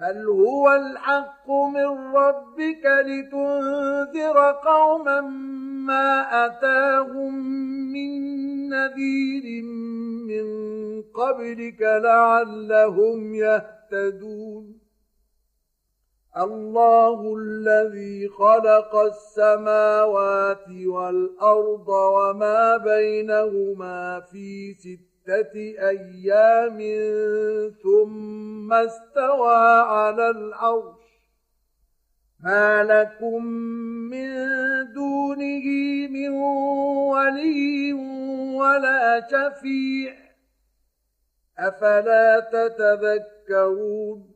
بل هو الحق من ربك لتنذر قوما ما أتاهم من نذير من قبلك لعلهم يهتدون؟ الله الذي خلق السماوات والأرض وما بينهما في سته ستة أيام ثم استوى على العرش. ما لكم من دونه من ولي ولا شفيع. أفلا تتذكرون؟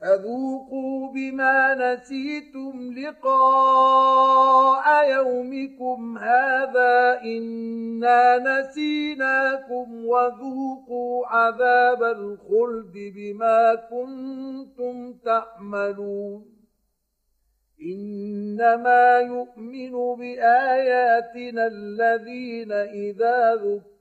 فذوقوا بما نسيتم لقاء يومكم هذا إنا نسيناكم وذوقوا عذاب الخلد بما كنتم تعملون إنما يؤمن بآياتنا الذين إذا ذكروا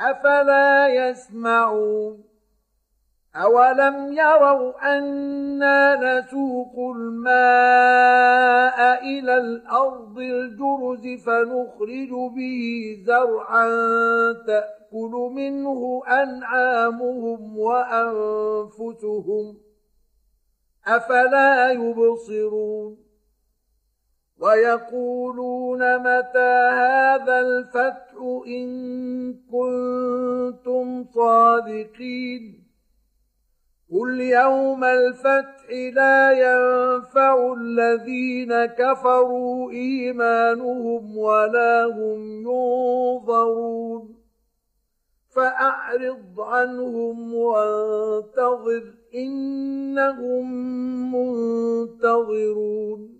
أفلا يسمعون؟ أولم يروا أنا نسوق الماء إلى الأرض الجرز فنخرج به زرعا تأكل منه أنعامهم وأنفسهم. أفلا يبصرون؟ ويقولون متى هذا الفتح إن كنتم صادقين قل يوم الفتح لا ينفع الذين كفروا إيمانهم ولا هم ينظرون فأعرض عنهم وانتظر إنهم منتظرون